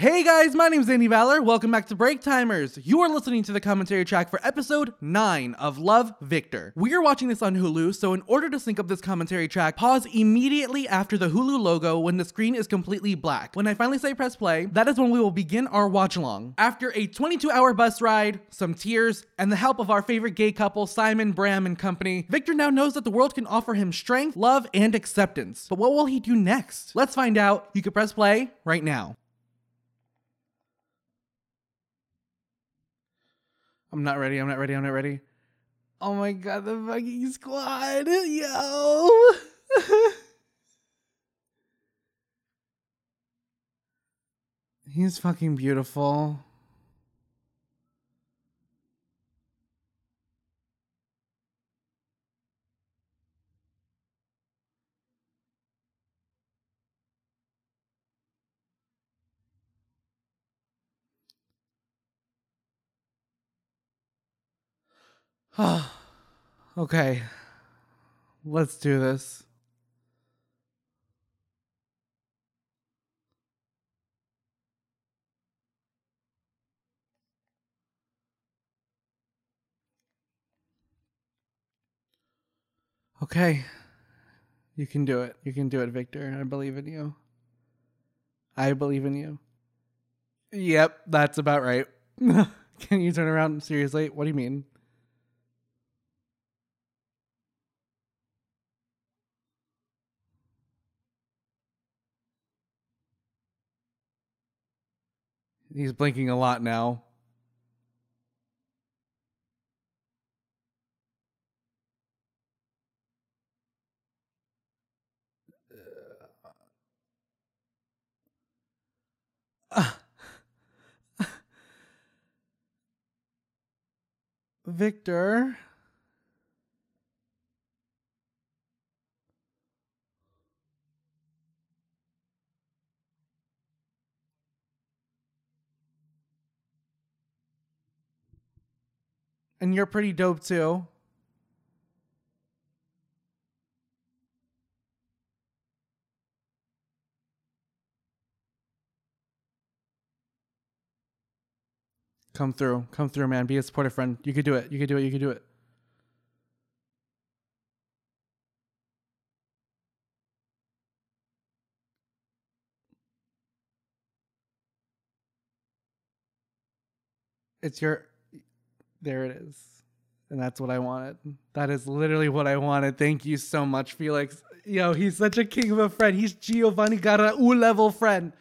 Hey guys, my name is Andy Valor. Welcome back to Break Timers. You are listening to the commentary track for episode 9 of Love Victor. We are watching this on Hulu, so in order to sync up this commentary track, pause immediately after the Hulu logo when the screen is completely black. When I finally say press play, that is when we will begin our watch along. After a 22 hour bus ride, some tears, and the help of our favorite gay couple, Simon, Bram, and company, Victor now knows that the world can offer him strength, love, and acceptance. But what will he do next? Let's find out. You can press play right now. I'm not ready. I'm not ready. I'm not ready. Oh my god, the fucking squad. Yo. He's fucking beautiful. okay. Let's do this. Okay. You can do it. You can do it, Victor. I believe in you. I believe in you. Yep, that's about right. can you turn around? Seriously? What do you mean? He's blinking a lot now. Uh, uh, uh, Victor. And you're pretty dope too. Come through. Come through, man. Be a supportive friend. You could do it. You could do it. You could do it. It's your there it is. And that's what I wanted. That is literally what I wanted. Thank you so much, Felix. Yo, he's such a king of a friend. He's Giovanni Garau level friend.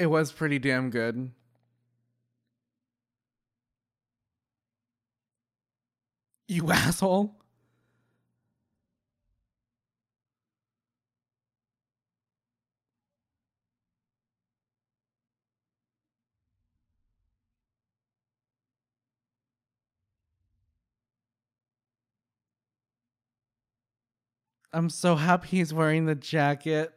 It was pretty damn good. You asshole. I'm so happy he's wearing the jacket.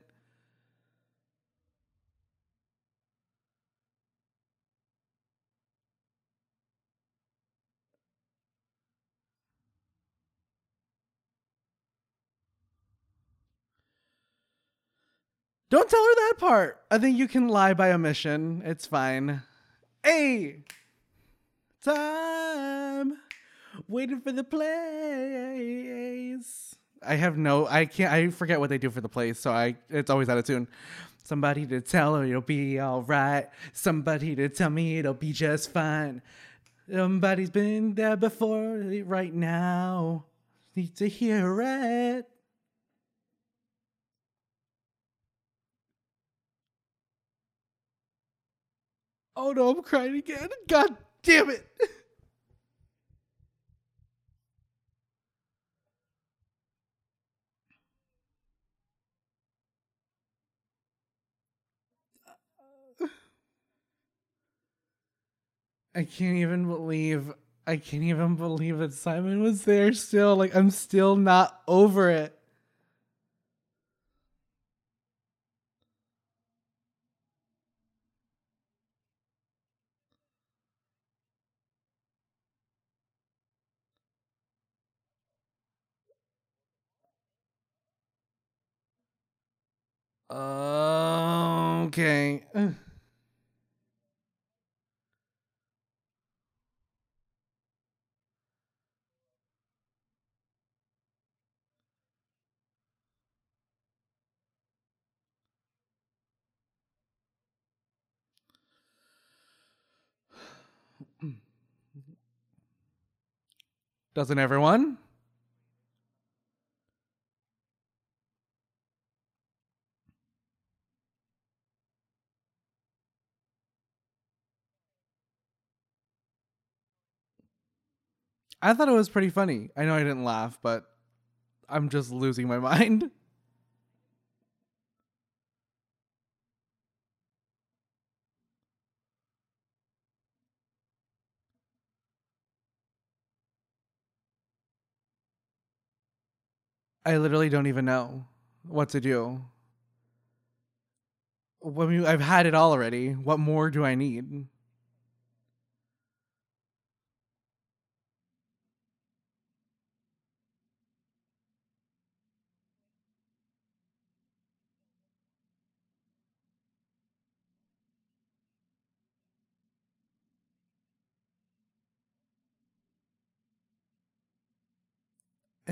Don't tell her that part. I think you can lie by omission. It's fine. Hey, time waiting for the plays. I have no. I can't. I forget what they do for the plays, so I. It's always out of tune. Somebody to tell her it'll be all right. Somebody to tell me it'll be just fine. Somebody's been there before. Right now, need to hear it. Oh no, I'm crying again. God damn it. I can't even believe I can't even believe that Simon was there still. Like I'm still not over it. Uh, okay. Doesn't everyone? I thought it was pretty funny. I know I didn't laugh, but I'm just losing my mind. I literally don't even know what to do. I mean, I've had it all already. What more do I need?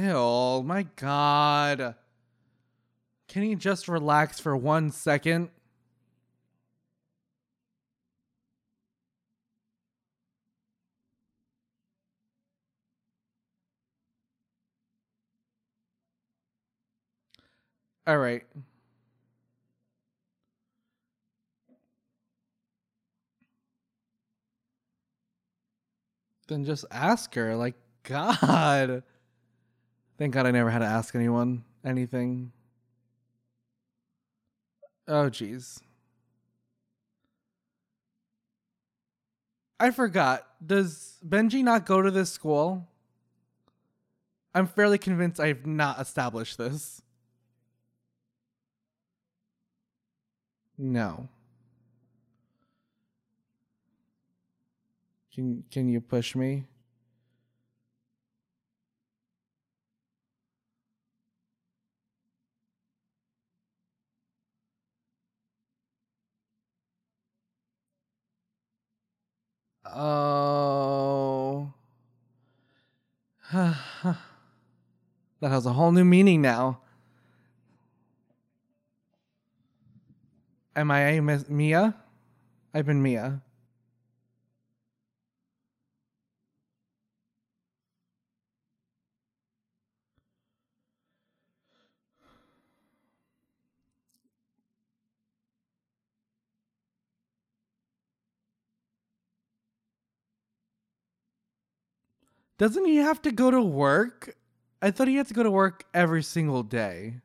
Ew, my god. Can he just relax for one second? All right. Then just ask her. Like, God. Thank God I never had to ask anyone anything. Oh, jeez. I forgot. Does Benji not go to this school? I'm fairly convinced I've not established this. No. Can can you push me? Oh. that has a whole new meaning now. Am I Miss Mia? I've been Mia. Doesn't he have to go to work? I thought he had to go to work every single day.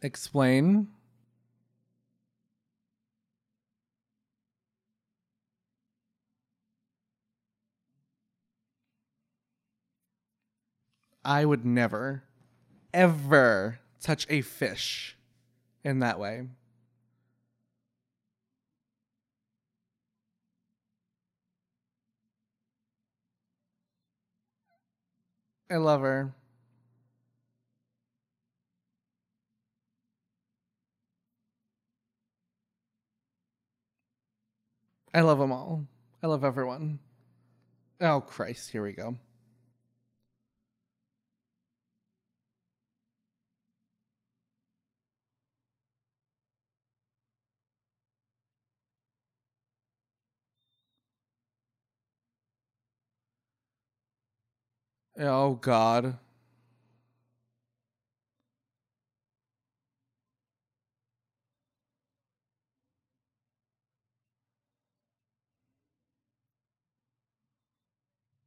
Explain. I would never, ever touch a fish in that way. I love her. I love them all. I love everyone. Oh, Christ. Here we go. Oh, God.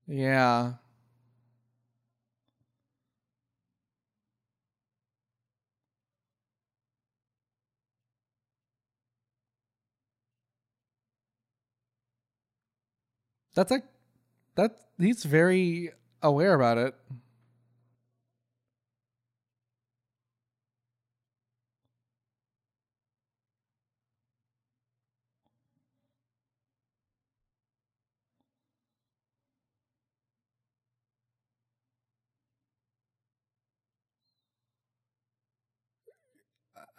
Yeah. That's like that he's very aware about it.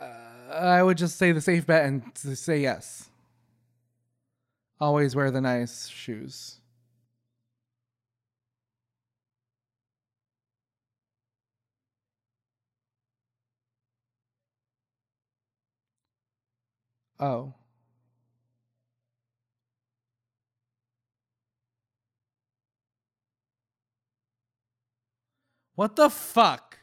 Uh, I would just say the safe bet and say yes. Always wear the nice shoes. Oh. What the fuck?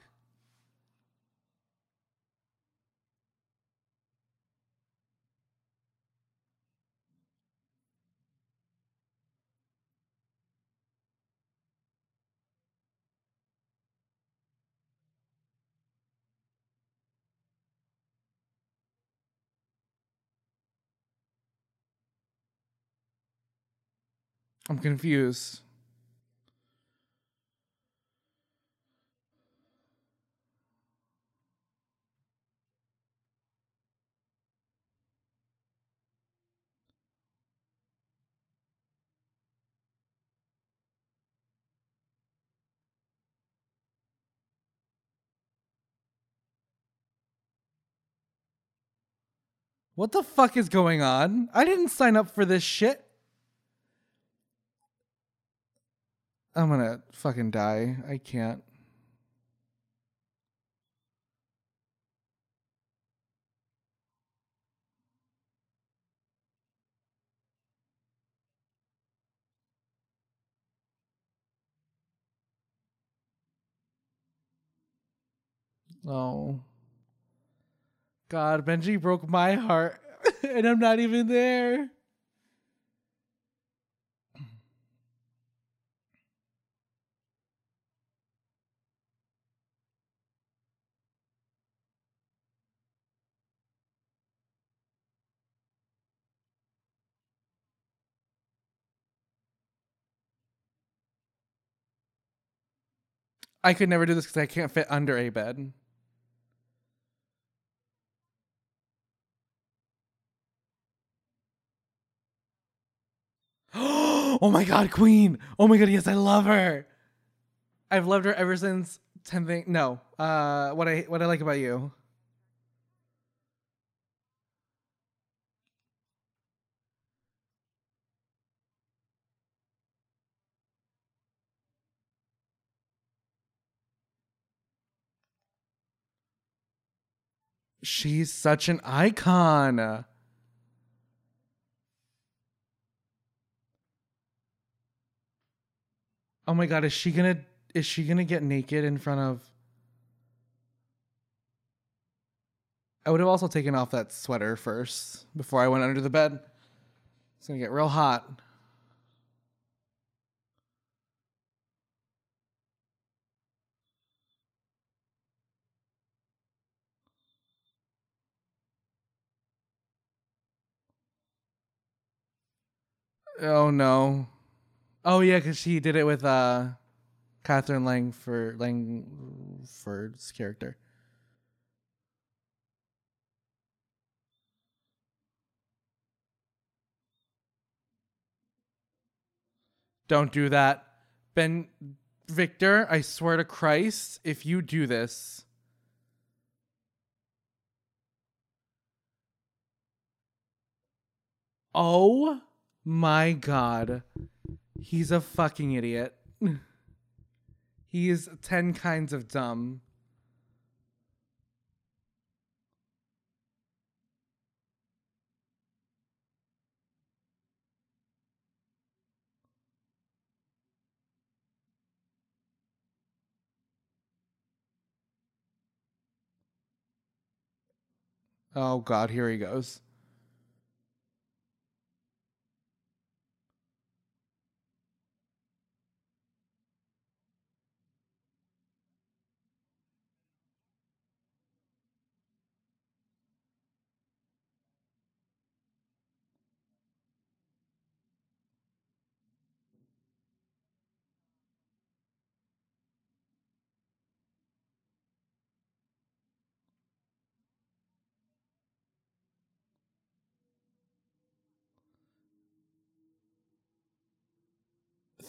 I'm confused. What the fuck is going on? I didn't sign up for this shit. I'm gonna fucking die. I can't. Oh. God, Benji broke my heart, and I'm not even there. I could never do this because I can't fit under a bed. oh my god, Queen! Oh my god, yes, I love her. I've loved her ever since Ten Thing. No, uh, what I what I like about you. She's such an icon. Oh my god, is she gonna is she gonna get naked in front of I would have also taken off that sweater first before I went under the bed. It's gonna get real hot. Oh no. Oh yeah, because she did it with uh Katherine Langford Langford's character. Don't do that. Ben Victor, I swear to Christ, if you do this. Oh my god. He's a fucking idiot. he is 10 kinds of dumb. Oh god, here he goes.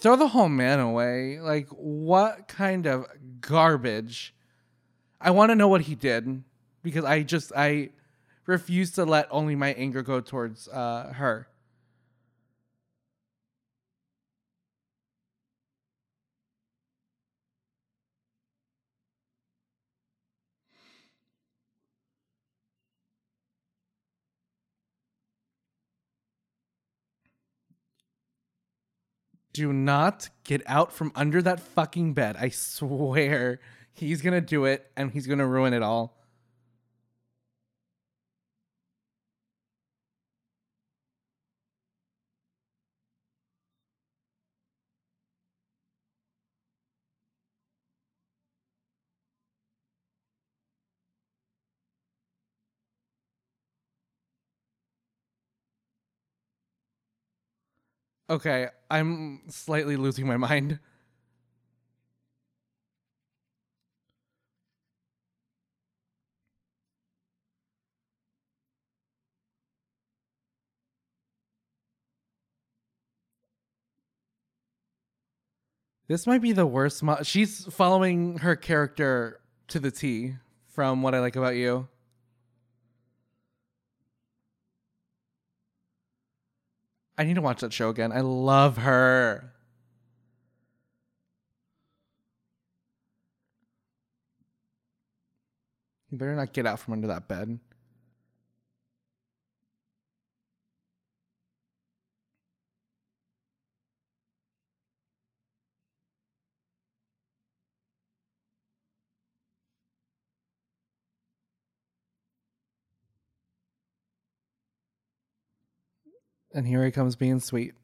Throw the whole man away. Like, what kind of garbage? I want to know what he did because I just I refuse to let only my anger go towards uh, her. Do not get out from under that fucking bed. I swear he's gonna do it and he's gonna ruin it all. Okay, I'm slightly losing my mind. This might be the worst. Mo- She's following her character to the T from what I like about you. I need to watch that show again. I love her. You better not get out from under that bed. And here he comes being sweet.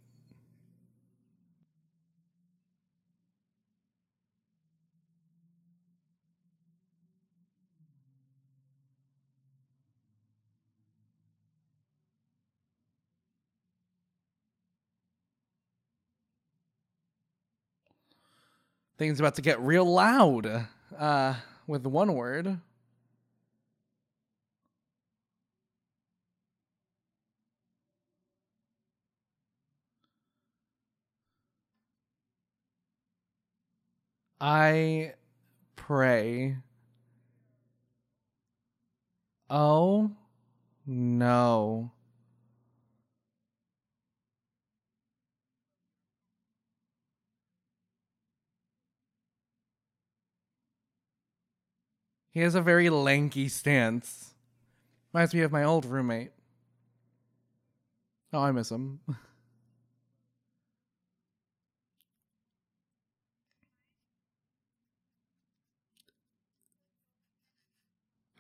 Things about to get real loud uh, with one word. I pray. Oh no. He has a very lanky stance. Reminds me of my old roommate. Oh, I miss him.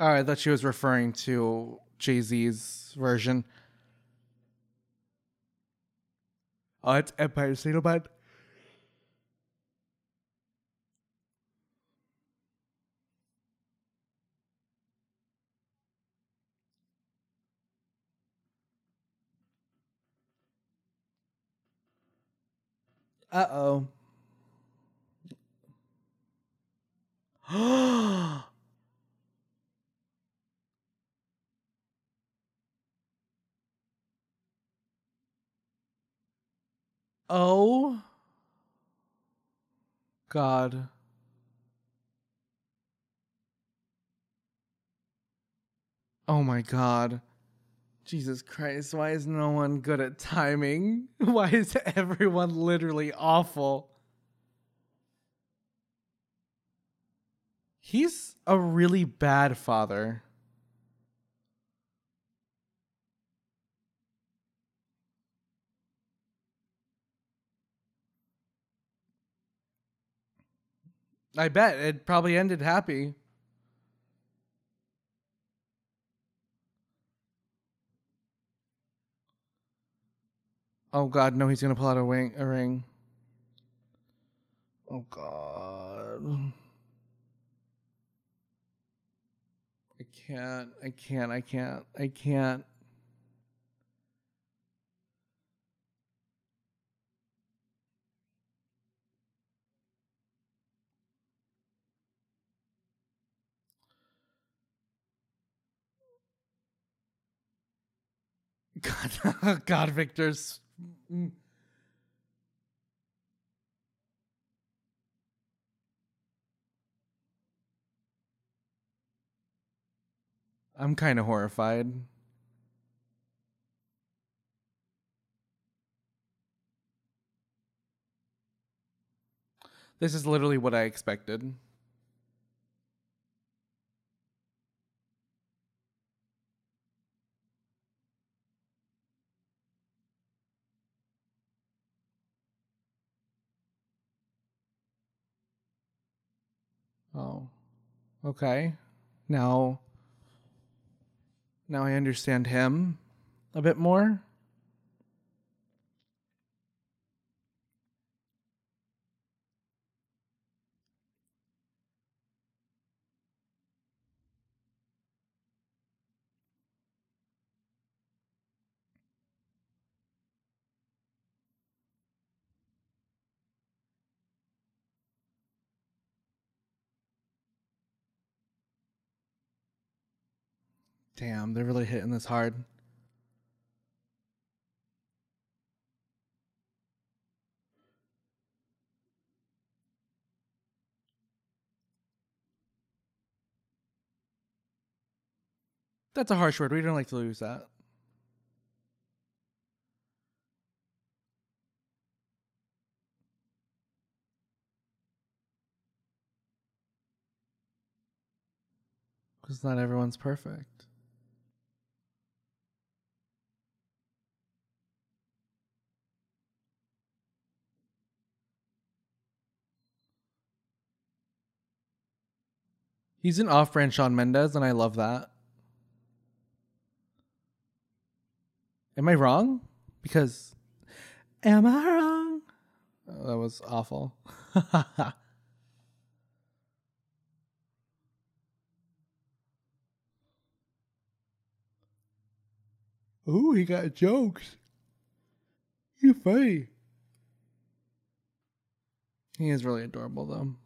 Oh, I thought she was referring to Jay Z's version. Oh, it's Empire State of Mind. Uh oh. oh. God. Oh my God. Jesus Christ, why is no one good at timing? Why is everyone literally awful? He's a really bad father. I bet it probably ended happy. Oh god, no, he's gonna pull out a, wing, a ring. Oh god. I can't, I can't, I can't, I can't. God, God, Victor's. mm. I'm kind of horrified. This is literally what I expected. Oh. Okay. Now now I understand him a bit more. Damn, they're really hitting this hard. That's a harsh word. We don't like to lose that. Because not everyone's perfect. He's an off-brand Shawn Mendes, and I love that. Am I wrong? Because am I wrong? Oh, that was awful. Ooh, he got jokes. You funny. He is really adorable, though.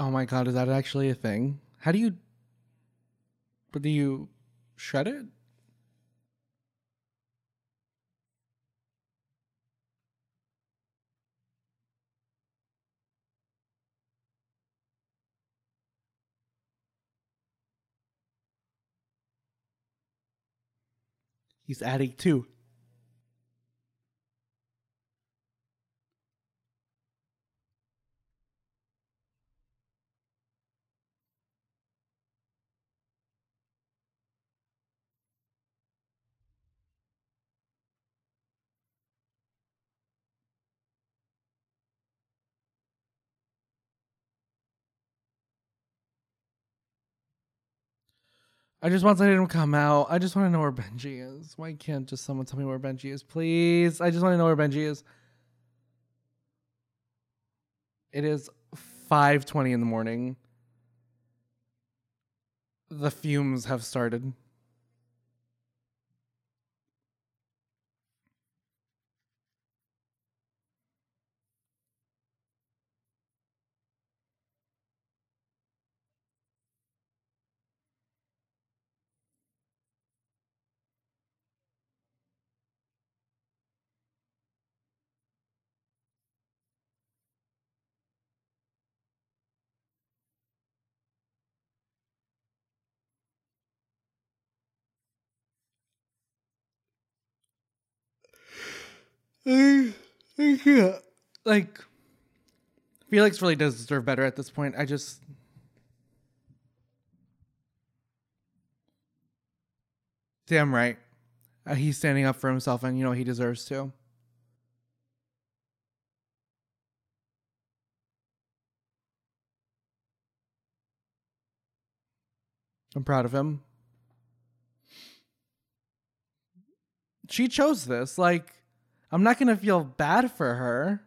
Oh my god, is that actually a thing? How do you. But do you shred it? He's adding two. I just want somebody to come out. I just want to know where Benji is. Why can't just someone tell me where Benji is, please? I just want to know where Benji is. It is 5:20 in the morning. The fumes have started. Like, Felix really does deserve better at this point. I just. Damn right. Uh, he's standing up for himself, and you know he deserves to. I'm proud of him. She chose this. Like, I'm not going to feel bad for her.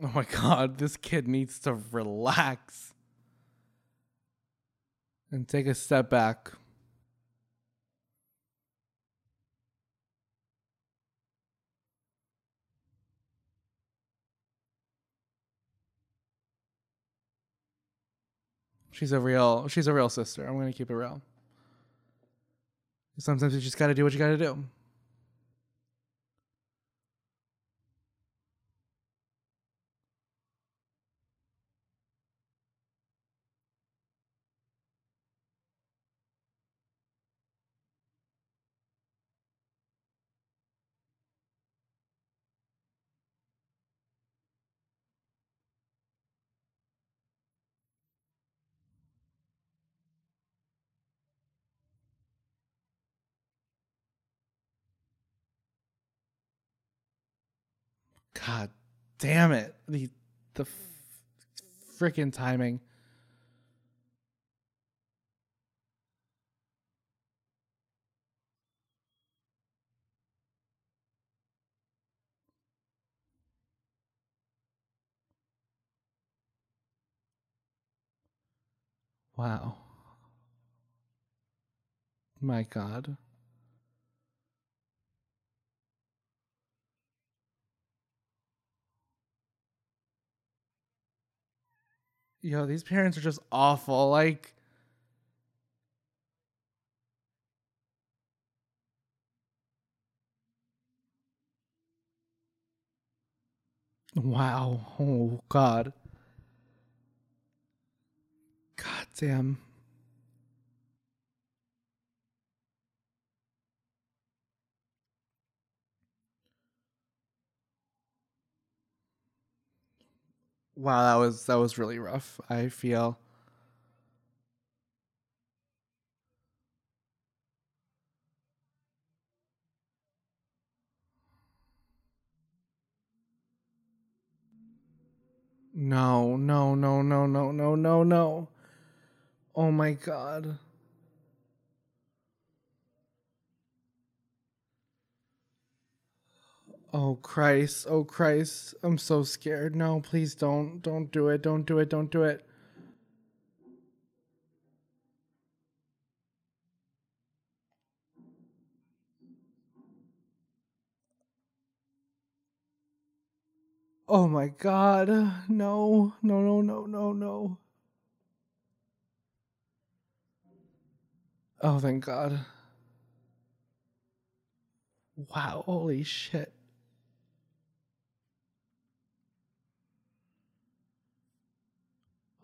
Oh my god, this kid needs to relax and take a step back. She's a real she's a real sister. I'm gonna keep it real. Sometimes you just gotta do what you gotta do. God damn it. The the freaking timing. Wow. My god. Yo, these parents are just awful. Like Wow. Oh god. God damn. Wow, that was that was really rough. I feel. No, no, no, no, no, no, no, no. Oh my god. Oh Christ. Oh Christ. I'm so scared. No, please don't. Don't do it. Don't do it. Don't do it. Oh my god. No. No, no, no, no, no. Oh, thank God. Wow. Holy shit.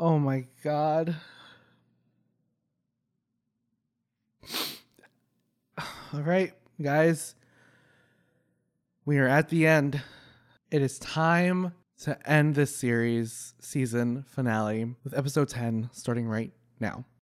Oh my god. All right, guys. We are at the end. It is time to end this series season finale with episode 10 starting right now.